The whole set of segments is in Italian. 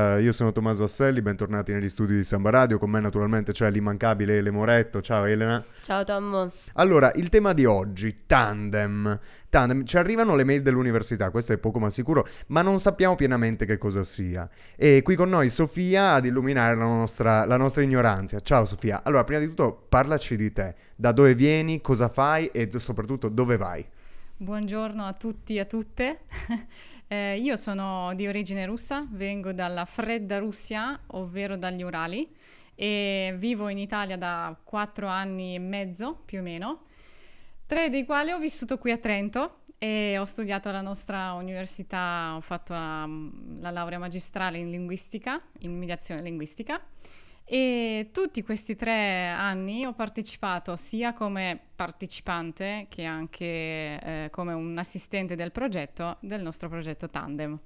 Uh, io sono Tommaso Asselli, bentornati negli studi di Samba Radio, con me naturalmente c'è l'immancabile Ele Moretto, ciao Elena. Ciao Tommo. Allora, il tema di oggi, tandem. Tandem, ci arrivano le mail dell'università, questo è poco ma sicuro, ma non sappiamo pienamente che cosa sia. E qui con noi Sofia ad illuminare la nostra, la nostra ignoranza. Ciao Sofia, allora prima di tutto parlaci di te, da dove vieni, cosa fai e soprattutto dove vai. Buongiorno a tutti e a tutte. Eh, io sono di origine russa, vengo dalla fredda Russia, ovvero dagli Urali, e vivo in Italia da quattro anni e mezzo più o meno, tre dei quali ho vissuto qui a Trento e ho studiato alla nostra università, ho fatto la, la laurea magistrale in linguistica, in mediazione linguistica e tutti questi tre anni ho partecipato sia come partecipante che anche eh, come un assistente del progetto, del nostro progetto Tandem.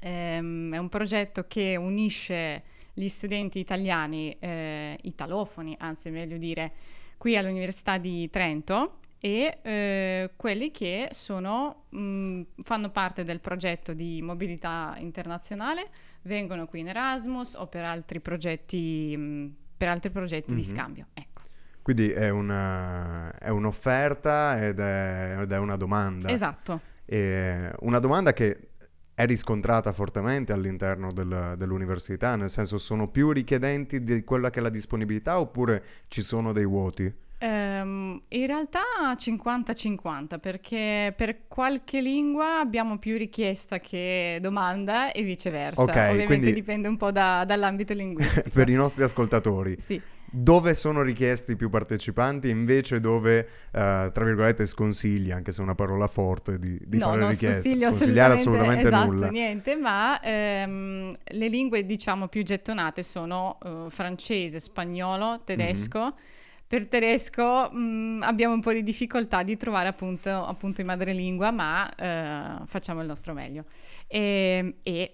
Ehm, è un progetto che unisce gli studenti italiani, eh, italofoni, anzi meglio dire, qui all'Università di Trento e eh, quelli che sono, mh, fanno parte del progetto di mobilità internazionale vengono qui in Erasmus o per altri progetti, mh, per altri progetti mm-hmm. di mhm. scambio. Ecco. Quindi è, una, è un'offerta ed è, ed è, una domanda. Esatto. E una domanda che è riscontrata fortemente all'interno del, dell'università, nel senso sono più richiedenti di quella che è la disponibilità oppure ci sono dei vuoti? Um, in realtà 50-50 perché per qualche lingua abbiamo più richiesta che domanda e viceversa. Okay, Ovviamente quindi... dipende un po' da, dall'ambito linguistico. per i nostri ascoltatori. Sì. Dove sono richiesti più partecipanti invece dove, uh, tra virgolette, sconsigli, anche se è una parola forte, di, di no, fare no, richieste? Sconsigliare assolutamente, assolutamente esatto, nulla. niente, ma um, le lingue diciamo più gettonate sono uh, francese, spagnolo, tedesco. Mm-hmm per tedesco mh, mm, abbiamo un po' di difficoltà di trovare appunto, appunto in madrelingua, ma eh, facciamo il nostro meglio. E, e,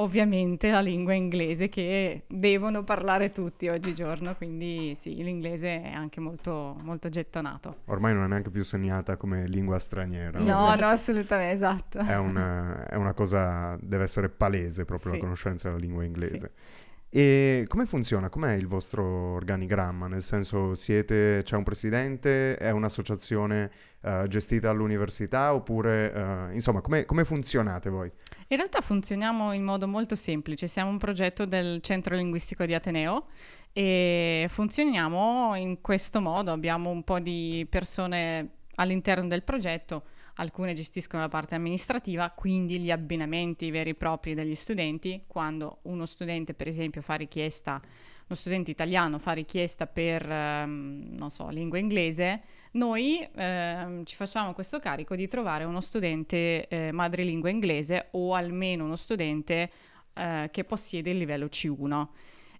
ovviamente la lingua inglese che devono parlare tutti oggigiorno, quindi sì, l'inglese è anche molto, molto gettonato. Ormai non è neanche più segnata come lingua straniera. No, no, no assolutamente, esatto. È una, è una, cosa, deve essere palese proprio sì. la conoscenza della lingua inglese. Sì. E come funziona? Com'è il vostro organigramma? Nel senso, siete, c'è un presidente, è un'associazione uh, gestita all'università oppure, uh, insomma, come, come funzionate voi? In realtà funzioniamo in modo molto semplice, siamo un progetto del Centro Linguistico di Ateneo e funzioniamo in questo modo, abbiamo un po' di persone all'interno del progetto alcune gestiscono la parte amministrativa, quindi gli abbinamenti veri e propri degli studenti, quando uno studente per esempio fa richiesta, uno studente italiano fa richiesta per, ehm, non so, lingua inglese, noi ehm, ci facciamo questo carico di trovare uno studente eh, madrelingua inglese o almeno uno studente eh, che possiede il livello C1.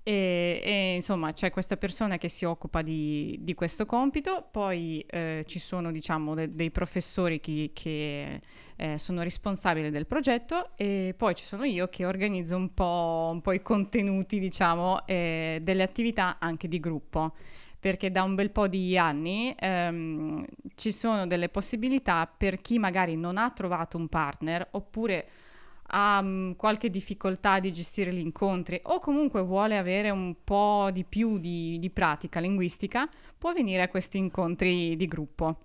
E, e, insomma c'è questa persona che si occupa di, di questo compito, poi eh, ci sono diciamo de, dei professori chi, che eh, sono responsabili del progetto e poi ci sono io che organizzo un po', un po i contenuti diciamo eh, delle attività anche di gruppo. Perché da un bel po' di anni ehm, ci sono delle possibilità per chi magari non ha trovato un partner oppure ha um, qualche difficoltà di gestire gli incontri o comunque vuole avere un po' di più di, di pratica linguistica, può venire a questi incontri di gruppo.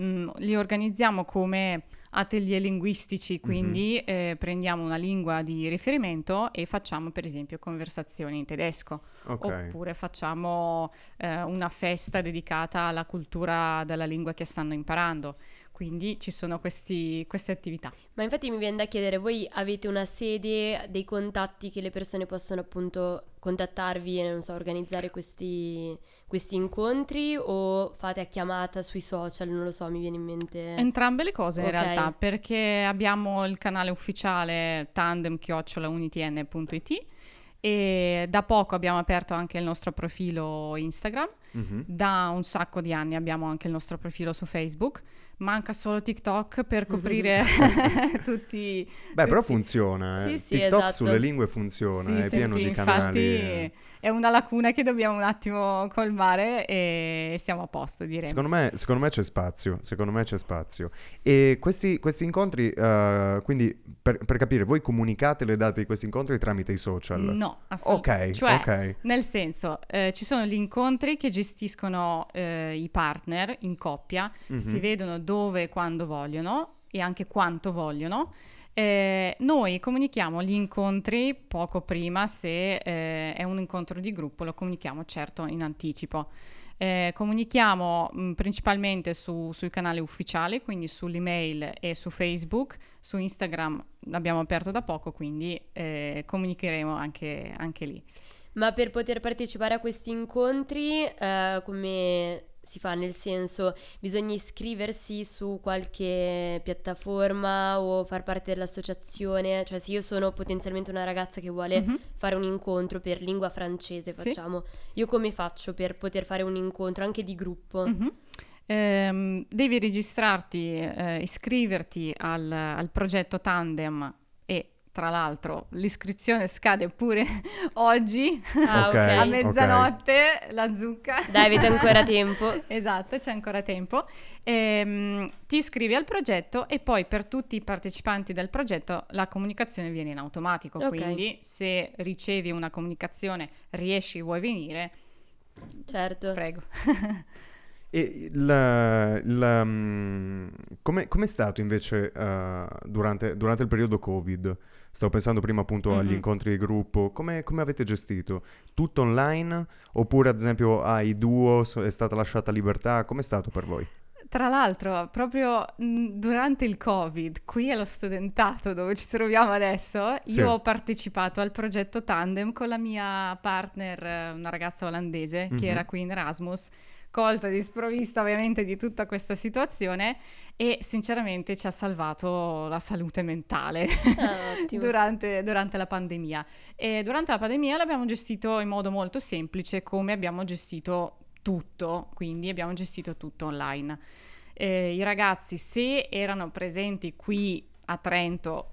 Mm, li organizziamo come atelier linguistici, quindi mm-hmm. eh, prendiamo una lingua di riferimento e facciamo per esempio conversazioni in tedesco, okay. oppure facciamo eh, una festa dedicata alla cultura della lingua che stanno imparando. Quindi ci sono questi, queste attività. Ma infatti mi viene da chiedere, voi avete una sede, dei contatti che le persone possono appunto contattarvi e non so, organizzare questi, questi incontri o fate a chiamata sui social, non lo so, mi viene in mente... Entrambe le cose okay. in realtà, perché abbiamo il canale ufficiale tandem-unitn.it e da poco abbiamo aperto anche il nostro profilo Instagram Mhm. Da un sacco di anni abbiamo anche il nostro profilo su Facebook. Manca solo TikTok per coprire tutti. Beh, però tutti- funziona. eh. Sì, sì, TikTok esatto. sulle lingue funziona, Sì, è sì, pieno sì, di canali. eh. Infatti è una lacuna che dobbiamo un attimo colmare e siamo a posto, direi. Secondo me, secondo me c'è spazio, secondo me c'è spazio. E questi, questi incontri, eh, quindi per, per capire, voi comunicate le date di questi incontri tramite i social? No, assolutamente. Ok, Cioè, ok. Nel senso, eh, ci sono gli incontri che gestiscono eh, i partner in coppia, Mhm. si vedono dove e quando vogliono e anche quanto vogliono. Eh, noi comunichiamo gli incontri poco prima, se eh, è un incontro di gruppo lo comunichiamo certo in anticipo. Eh, comunichiamo mh, principalmente su- sui canali ufficiali, quindi sull'email e su Facebook, su Instagram l'abbiamo aperto da poco, quindi eh, comunicheremo anche, anche lì. Ma per poter partecipare a questi incontri, eh, come si fa? Nel senso, bisogna iscriversi su qualche piattaforma o far parte dell'associazione? Cioè, se io sono potenzialmente una ragazza che vuole Mhm. fare un incontro per lingua francese, Sì. facciamo, io come faccio per poter fare un incontro anche di gruppo? Mhm. Ehm, devi registrarti, eh, iscriverti al, al progetto Tandem tra l'altro l'iscrizione scade pure oggi Ah, Ok. ok. a mezzanotte, la zucca. Dai, avete ancora tempo. Esatto, c'è ancora tempo. Ehm, ti iscrivi al progetto e poi per tutti i partecipanti del progetto la comunicazione viene in automatico. Ok. Quindi se ricevi una comunicazione, riesci, vuoi venire, Certo. prego. E il, il, mm, come com'è stato invece eh, durante, durante il periodo Covid? Stavo pensando prima appunto agli Mhm. incontri di gruppo, come, come avete gestito? Tutto online? Oppure ad esempio ai duo è stata lasciata libertà? Com'è stato per voi? Tra l'altro, proprio mh, durante il Covid, qui allo studentato dove ci troviamo adesso, Sì. io ho partecipato al progetto Tandem con la mia partner, eh, una ragazza olandese Mhm. che era qui in Erasmus, colta di sprovvista ovviamente di tutta questa situazione e sinceramente ci ha salvato la salute mentale Ah, durante, durante la pandemia. E durante la pandemia l'abbiamo gestito in modo molto semplice come abbiamo gestito tutto, quindi abbiamo gestito tutto online. Eh, I ragazzi se erano presenti qui a Trento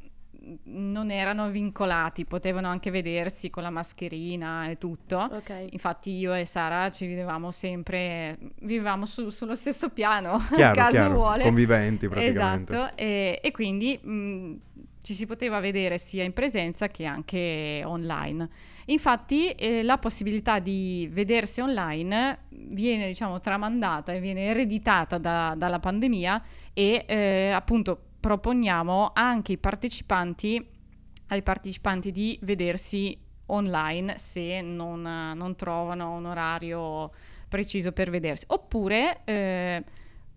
non erano vincolati, potevano anche vedersi con la mascherina e tutto. Ok. Infatti io e Sara ci vedevamo sempre, vivevamo su- sullo stesso piano, Chiaro, caso chiaro, vuole. conviventi praticamente. Esatto, e, e quindi mh, ci si poteva vedere sia in presenza che anche online. Infatti eh, la possibilità di vedersi online viene diciamo tramandata e viene ereditata da- dalla pandemia e eh, appunto proponiamo anche ai partecipanti, ai partecipanti di vedersi online se non, non trovano un orario preciso per vedersi. Oppure eh,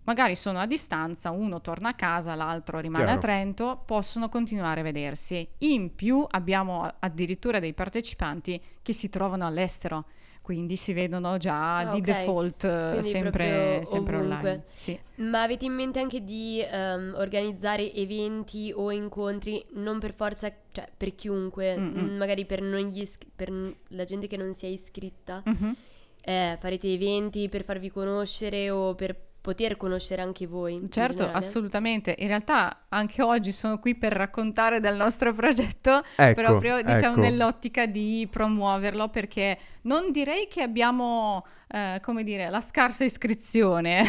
magari sono a distanza, uno torna a casa, l'altro rimane Chiaro. a Trento, possono continuare a vedersi. In più abbiamo addirittura dei partecipanti che si trovano all'estero, quindi si vedono già Ah, di default eh, Quindi sempre, sempre online. Sì. Ma avete in mente anche di ehm, organizzare eventi o incontri, non per forza, cioè per chiunque, Mm-mm. mm, magari per, non gli isc- per la gente che non si è iscritta? Mhm. Eh, farete eventi per farvi conoscere o per poter conoscere anche voi? Certo, assolutamente. In realtà anche oggi sono qui per raccontare del nostro progetto, Ecco, proprio diciamo ecco. nell'ottica di promuoverlo, perché non direi che abbiamo, eh, come dire, la scarsa iscrizione.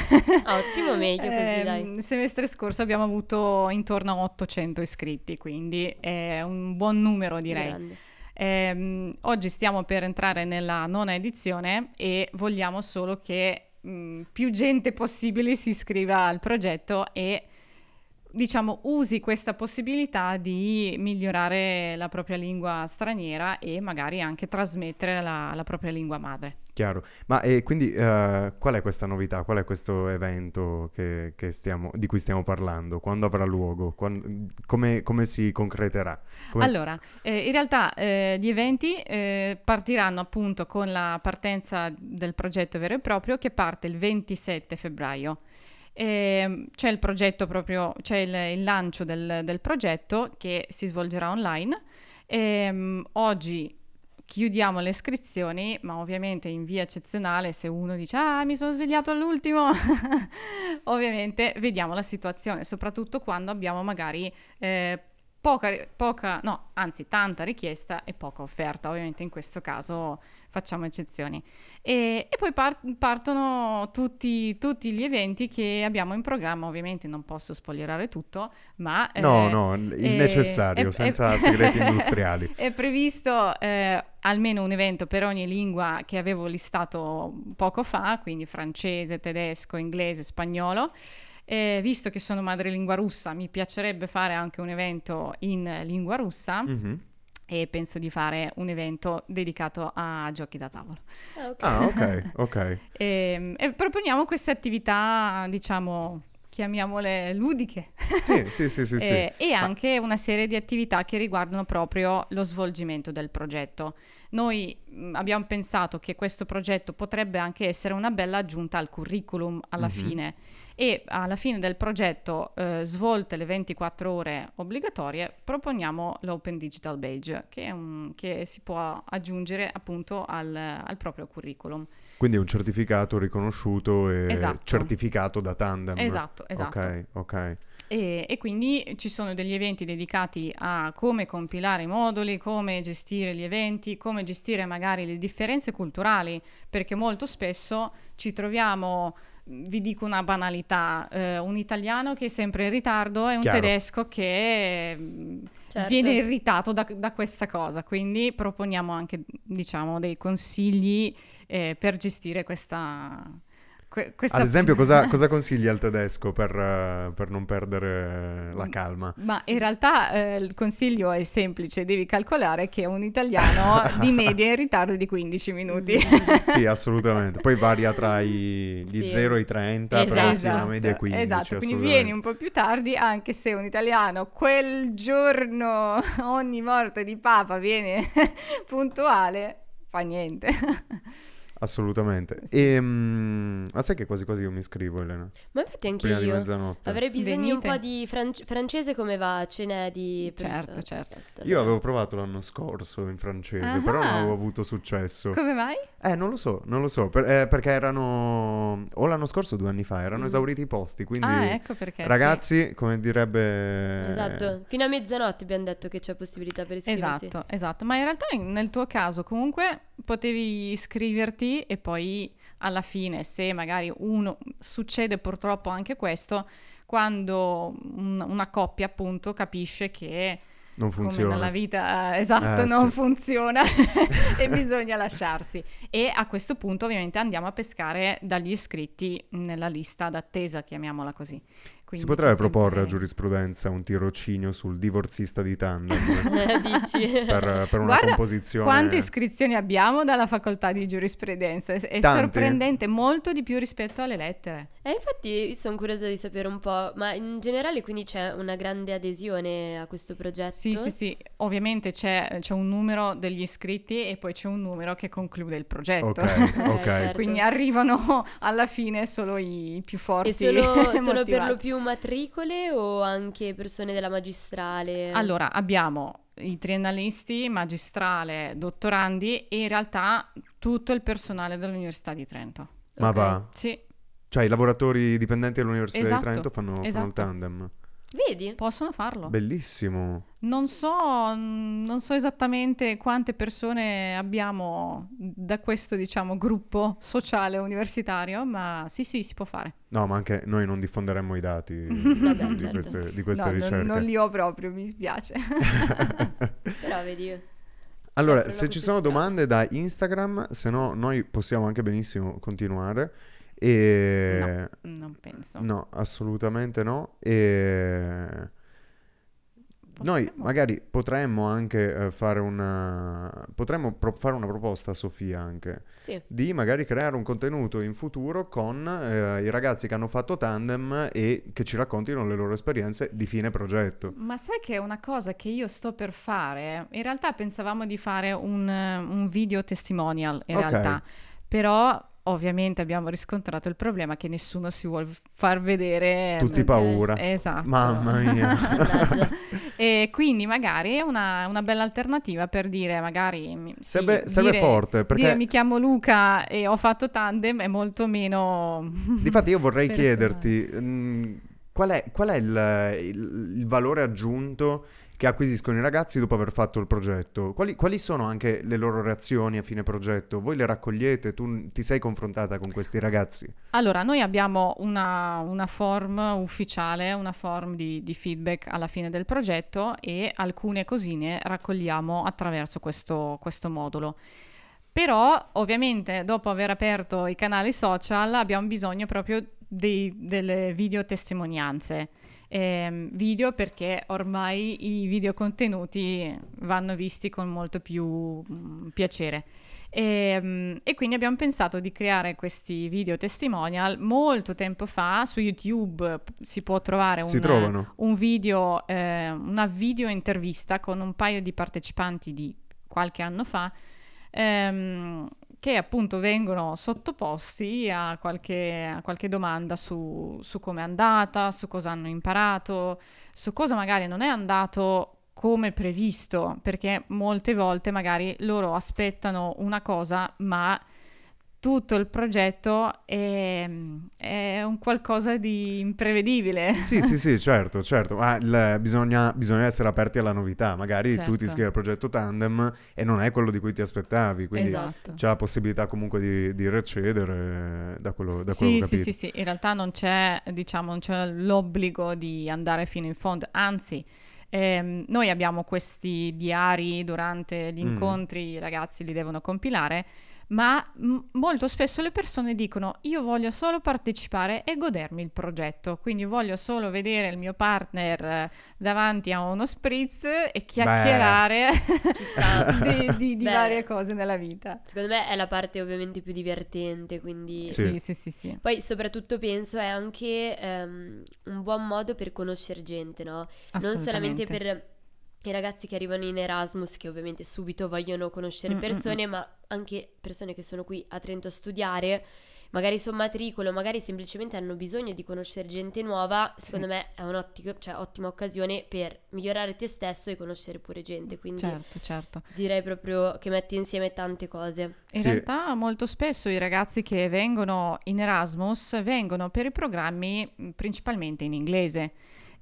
Ah, ottimo, meglio così, Ehm, dai. Il semestre scorso abbiamo avuto intorno a 800 iscritti, quindi è un buon numero direi. Grande. Ehm, oggi stiamo per entrare nella nona edizione e vogliamo solo che mh, più gente possibile si iscriva al progetto e diciamo usi questa possibilità di migliorare la propria lingua straniera e magari anche trasmettere la, la propria lingua madre. Chiaro. Ma e quindi eh, qual è questa novità? Qual è questo evento che, che stiamo- di cui stiamo parlando? Quando avrà luogo? Quan- come, come si concreterà? Come- Allora, eh, in realtà eh, gli eventi eh, partiranno appunto con la partenza del progetto vero e proprio che parte il 27 febbraio. Ehm, c'è il progetto proprio, c'è il, il lancio del, del progetto che si svolgerà online. Ehm, oggi chiudiamo le iscrizioni, ma ovviamente in via eccezionale se uno dice ah mi sono svegliato all'ultimo, ovviamente vediamo la situazione, soprattutto quando abbiamo magari eh, poca, poca, no, anzi tanta richiesta e poca offerta, ovviamente in questo caso facciamo eccezioni. E, e poi par- partono tutti, tutti, gli eventi che abbiamo in programma, ovviamente non posso spoilerare tutto, ma... No, eh, no, il eh, necessario, è, senza è, segreti industriali. È previsto eh, almeno un evento per ogni lingua che avevo listato poco fa, quindi francese, tedesco, inglese, spagnolo. Eh, visto che sono madrelingua russa, mi piacerebbe fare anche un evento in lingua russa. Mm-hmm. E penso di fare un evento dedicato a giochi da tavolo. Ah, ok, ah, okay, okay. e, ehm, e proponiamo queste attività, diciamo, chiamiamole ludiche. Sì, sì, sì, sì, e, sì. e anche una serie di attività che riguardano proprio lo svolgimento del progetto. Noi mh, abbiamo pensato che questo progetto potrebbe anche essere una bella aggiunta al curriculum alla mm-hmm. fine e alla fine del progetto, eh, svolte le 24 ore obbligatorie, proponiamo l'Open Digital Badge, che, un, che si può aggiungere appunto al, al, proprio curriculum. Quindi è un certificato riconosciuto e esatto. certificato da Tandem. Esatto, esatto. Ok, ok. E, e, quindi ci sono degli eventi dedicati a come compilare i moduli, come gestire gli eventi, come gestire magari le differenze culturali, perché molto spesso ci troviamo vi dico una banalità, eh, un italiano che è sempre in ritardo e un Chiaro. tedesco che mm, certo. viene irritato da, da, questa cosa, quindi proponiamo anche diciamo, dei consigli eh, per gestire questa, Que- questa... Ad esempio, cosa, cosa, consigli al tedesco per, uh, per, non perdere la calma? Ma in realtà eh, il consiglio è semplice, devi calcolare che un italiano di media è in ritardo di 15 minuti. sì, assolutamente. Poi varia tra i, gli sì. 0 e i 30, esatto. però sì, una media 15. Esatto, quindi vieni un po' più tardi, anche se un italiano quel giorno, ogni morte di papa, viene puntuale, fa niente. Assolutamente. Sì. E, um, ma sai che quasi quasi io mi iscrivo, Elena? Ma infatti anche Prima io. Avrei bisogno Venite. un po' di fran- francese come va? Ce n'è di... Certo, certo. Io avevo provato l'anno scorso in francese, ah però non avevo avuto successo. Come mai? Eh, non lo so, non lo so, per, eh, perché erano... O l'anno scorso o due anni fa, erano mm. esauriti i posti, quindi... Ah, ecco perché, Ragazzi, sì. come direbbe... Esatto, fino a mezzanotte abbiamo detto che c'è possibilità per iscriversi. Esatto, esatto. Ma in realtà nel tuo caso comunque potevi iscriverti e poi alla fine, se magari uno succede purtroppo anche questo, quando un, una coppia appunto capisce che non funziona. Come nella vita, esatto, eh, non sì. funziona e bisogna lasciarsi. E a questo punto ovviamente andiamo a pescare dagli iscritti nella lista d'attesa, chiamiamola così. Quindi si potrebbe proporre a giurisprudenza un tirocinio sul divorzista di tandem Dici. per, per una Guarda composizione. Quante iscrizioni abbiamo dalla facoltà di giurisprudenza? È Tante. sorprendente, molto di più rispetto alle lettere. E infatti sono curiosa di sapere un po', ma in generale quindi c'è una grande adesione a questo progetto? Sì, sì, sì. Ovviamente c'è, c'è un numero degli iscritti e poi c'è un numero che conclude il progetto. Ok, ok. Eh, certo. Quindi arrivano alla fine solo i più forti. E sono, sono per lo più matricole o anche persone della magistrale? Allora, abbiamo i triennalisti, magistrale, dottorandi e in realtà tutto il personale dell'Università di Trento. Ma okay. va? Sì. Cioè i lavoratori dipendenti dell'Università esatto, di Trento fanno, esatto. fanno il tandem. Vedi? Possono farlo. Bellissimo. Non so, non so esattamente quante persone abbiamo da questo, diciamo, gruppo sociale universitario, ma sì, sì, si può fare. No, ma anche noi non diffonderemmo i dati Vabbè, di, certo. queste, di queste no, ricerche. Non, non li ho proprio, mi spiace. Però vedi... Allora, se ci sono domande da Instagram, se no noi possiamo anche benissimo continuare. E... No, non penso. No, assolutamente no. E... Noi magari potremmo anche eh, fare una potremmo pro- fare una proposta a Sofia anche sì. di magari creare un contenuto in futuro con eh, i ragazzi che hanno fatto tandem e che ci raccontino le loro esperienze di fine progetto. Ma sai che è una cosa che io sto per fare? In realtà pensavamo di fare un, un video testimonial in okay. realtà, però ovviamente abbiamo riscontrato il problema che nessuno si vuole far vedere. Tutti paura. Esatto. Mamma mia. E quindi magari è una, una bella alternativa per dire, magari... sì, Sarebbe, sarebbe forte perché Dire mi chiamo Luca e ho fatto tandem è molto meno... Difatti io vorrei chiederti mm, qual è, qual è il, il- il valore aggiunto che acquisiscono i ragazzi dopo aver fatto il progetto? Quali, quali sono anche le loro reazioni a fine progetto? Voi le raccogliete? Tu ti sei confrontata con questi ragazzi? Allora, noi abbiamo una, una form ufficiale, una form di, di feedback alla fine del progetto e alcune cosine raccogliamo attraverso questo, questo modulo. Però, ovviamente, dopo aver aperto i canali social, abbiamo bisogno proprio dei- delle video testimonianze. Ehm, video perché ormai i video contenuti vanno visti con molto più mm, piacere. E, mm, e quindi abbiamo pensato di creare questi video testimonial molto tempo fa su YouTube si può trovare un, un video, eh, una video intervista con un paio di partecipanti di qualche anno fa ehm, che appunto vengono sottoposti a qualche, a qualche domanda su, su come è andata, su cosa hanno imparato, su cosa magari non è andato come previsto, perché molte volte magari loro aspettano una cosa, ma tutto il progetto è, è un qualcosa di imprevedibile. Sì, sì, sì, certo, certo, ma il- bisogna, bisogna essere aperti alla novità. Magari tu Certo. ti iscrivi al progetto Tandem e non è quello di cui ti aspettavi, quindi Esatto. c'è la possibilità comunque di, di recedere da quello, da quello Sì, sì, sì, sì, in realtà non c'è, diciamo, non c'è l'obbligo di andare fino in fondo, anzi, ehm, noi abbiamo questi diari durante gli Mm. incontri, i ragazzi li devono compilare, ma m- molto spesso le persone dicono io voglio solo partecipare e godermi il progetto, quindi voglio solo vedere il mio partner eh, davanti a uno spritz e chiacchierare di, di- di varie cose nella vita. Secondo me è la parte ovviamente più divertente, quindi... Sì. Sì, sì, sì, sì. Poi soprattutto penso è anche ehm, un buon modo per conoscere gente, no? Non solamente per i ragazzi che arrivano in Erasmus, che ovviamente subito vogliono conoscere Mm, mm, persone, ma anche persone che sono qui a Trento a studiare, magari sono matricolo, magari semplicemente hanno bisogno di conoscere gente nuova, secondo me è un'ottima cioè, ottima occasione per migliorare te stesso e conoscere pure gente, quindi Certo, certo. direi proprio che metti insieme tante cose. In Sì. realtà molto spesso i ragazzi che vengono in Erasmus vengono per i programmi principalmente in inglese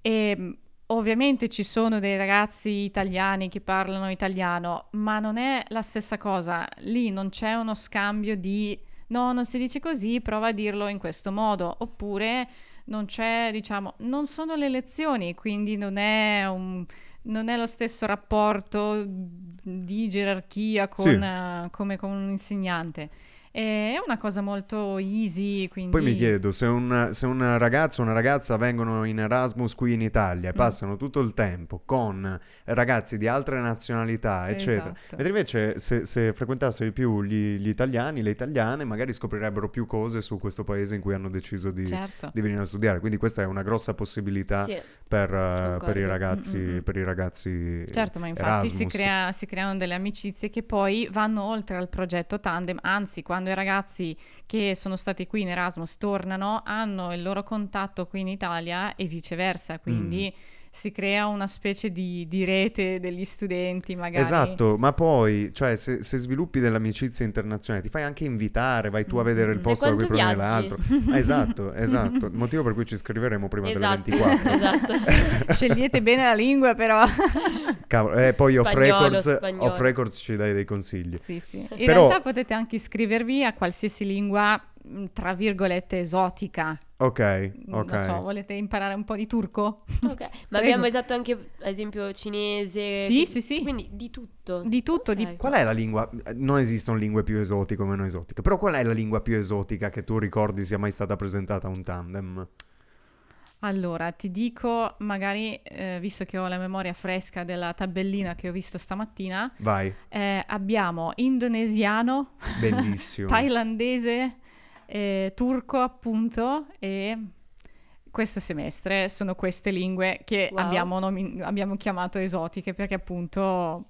e ovviamente ci sono dei ragazzi italiani che parlano italiano, ma non è la stessa cosa. Lì non c'è uno scambio di no, non si dice così, prova a dirlo in questo modo, oppure non c'è, diciamo, non sono le lezioni, quindi non è un non è lo stesso rapporto di gerarchia con, Sì. eh, come con un insegnante. È una cosa molto easy, quindi... Poi mi chiedo, se un, se un ragazzo o una ragazza vengono in Erasmus qui in Italia e Mm. passano tutto il tempo con ragazzi di altre nazionalità, eccetera, Esatto. mentre invece se, se frequentassero di più gli, gli italiani, le italiane, magari scoprirebbero più cose su questo paese in cui hanno deciso di, Certo. di venire a studiare. Quindi questa è una grossa possibilità Sì, per, concordo. per i ragazzi, Mm, mm, mm. per i ragazzi Certo, ma infatti si, crea- si creano delle amicizie che poi vanno oltre al progetto Tandem, anzi quando i ragazzi che sono stati qui in Erasmus tornano hanno il loro contatto qui in Italia e viceversa, quindi Mm. Si crea una specie di, di rete degli studenti magari. Esatto, ma poi, cioè, se, se sviluppi delle amicizie internazionali, ti fai anche invitare, vai tu a vedere il posto da cui proviene l'altro. Esatto, esatto. Motivo per cui ci scriveremo prima esatto, delle 24. esatto. Scegliete bene la lingua però. Cavolo, eh, poi off Spagnolo, records, spagnolo. off records ci dai dei consigli. Sì, sì. In Però- realtà potete anche iscrivervi a qualsiasi lingua, tra virgolette, esotica. Ok, Non ok. so, volete imparare un po' di turco? Ok, Ma abbiamo esatto anche, ad esempio, cinese. Sì, quindi- sì, sì. Quindi di tutto. Di tutto, di- Ok. Qual è la lingua? Non esistono lingue più esotiche o meno esotiche, però qual è la lingua più esotica che tu ricordi sia mai stata presentata a un tandem? Allora, ti dico, magari, eh, visto che ho la memoria fresca della tabellina che ho visto stamattina, Vai, eh, abbiamo indonesiano, bellissimo. thailandese, eh, turco appunto e questo semestre sono queste lingue che Wow. abbiamo, nomi- abbiamo chiamato esotiche perché appunto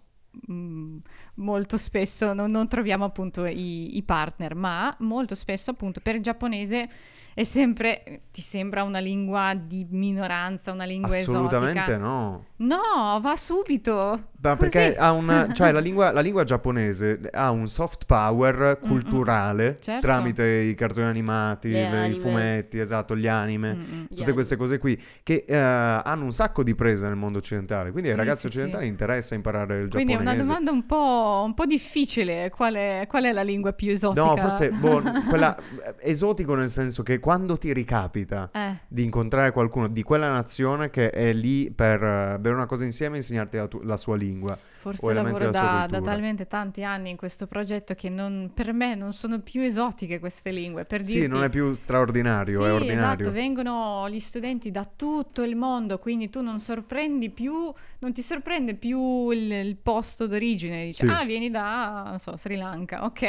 mh, molto spesso non, non troviamo appunto i, i partner, ma molto spesso appunto per il giapponese è sempre, ti sembra una lingua di minoranza, una lingua Assolutamente esotica? no. No, va subito. Ma Così. perché ha una, cioè la lingua, la lingua giapponese ha un soft power culturale Certo. tramite i cartoni animati, Le le- i anime. fumetti, esatto, gli anime, Mm-mm. Gli tutte anime. queste cose qui che eh, hanno un sacco di presa nel mondo occidentale. Quindi ai Sì, ragazzi sì, occidentali sì. interessa imparare il Quindi è giapponese. una domanda un po', un po' difficile. Qual è, qual è la lingua più esotica? No, forse boh, quella esotico nel senso che quando ti ricapita Eh, di incontrare qualcuno di quella nazione che è lì per eh, bere una cosa insieme e insegnarti la, tu- la sua lingua. forse lavoro da, da talmente tanti anni in questo progetto che non- per me non sono più esotiche queste lingue. Per Sì, dirti, non è più straordinario, è Sì, ordinario. esatto, vengono gli studenti da tutto il mondo, quindi tu non sorprendi più, non ti sorprende più il, il posto d'origine, dici, Sì. ah, vieni da, non so, Sri Lanka, ok.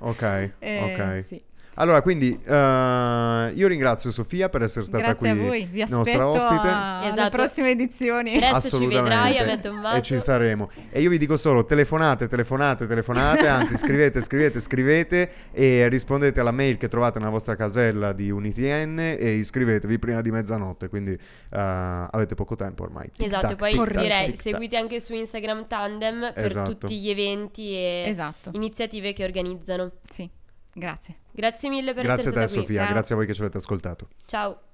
Ok, Eh, ok. sì. Allora, quindi eh, io ringrazio Sofia per essere stata Grazie qui a voi, vi nostra aspetto ospite. a- alle Esatto. prossime edizioni. Presto ci vedrai a me Tommaso. E ci saremo. E io vi dico solo telefonate, telefonate, telefonate, anzi scrivete, scrivete, scrivete e rispondete alla mail che trovate nella vostra casella di UniTN e iscrivetevi prima di mezzanotte, quindi eh, avete poco tempo ormai. Tic Esatto, tac, e poi tic direi tic seguite anche su Instagram Tandem per Esatto. tutti gli eventi e Esatto, iniziative che organizzano. sì, grazie. Grazie mille per Grazie a essere te stata qui. Sofia, Ciao. grazie a voi che ci avete ascoltato. Ciao.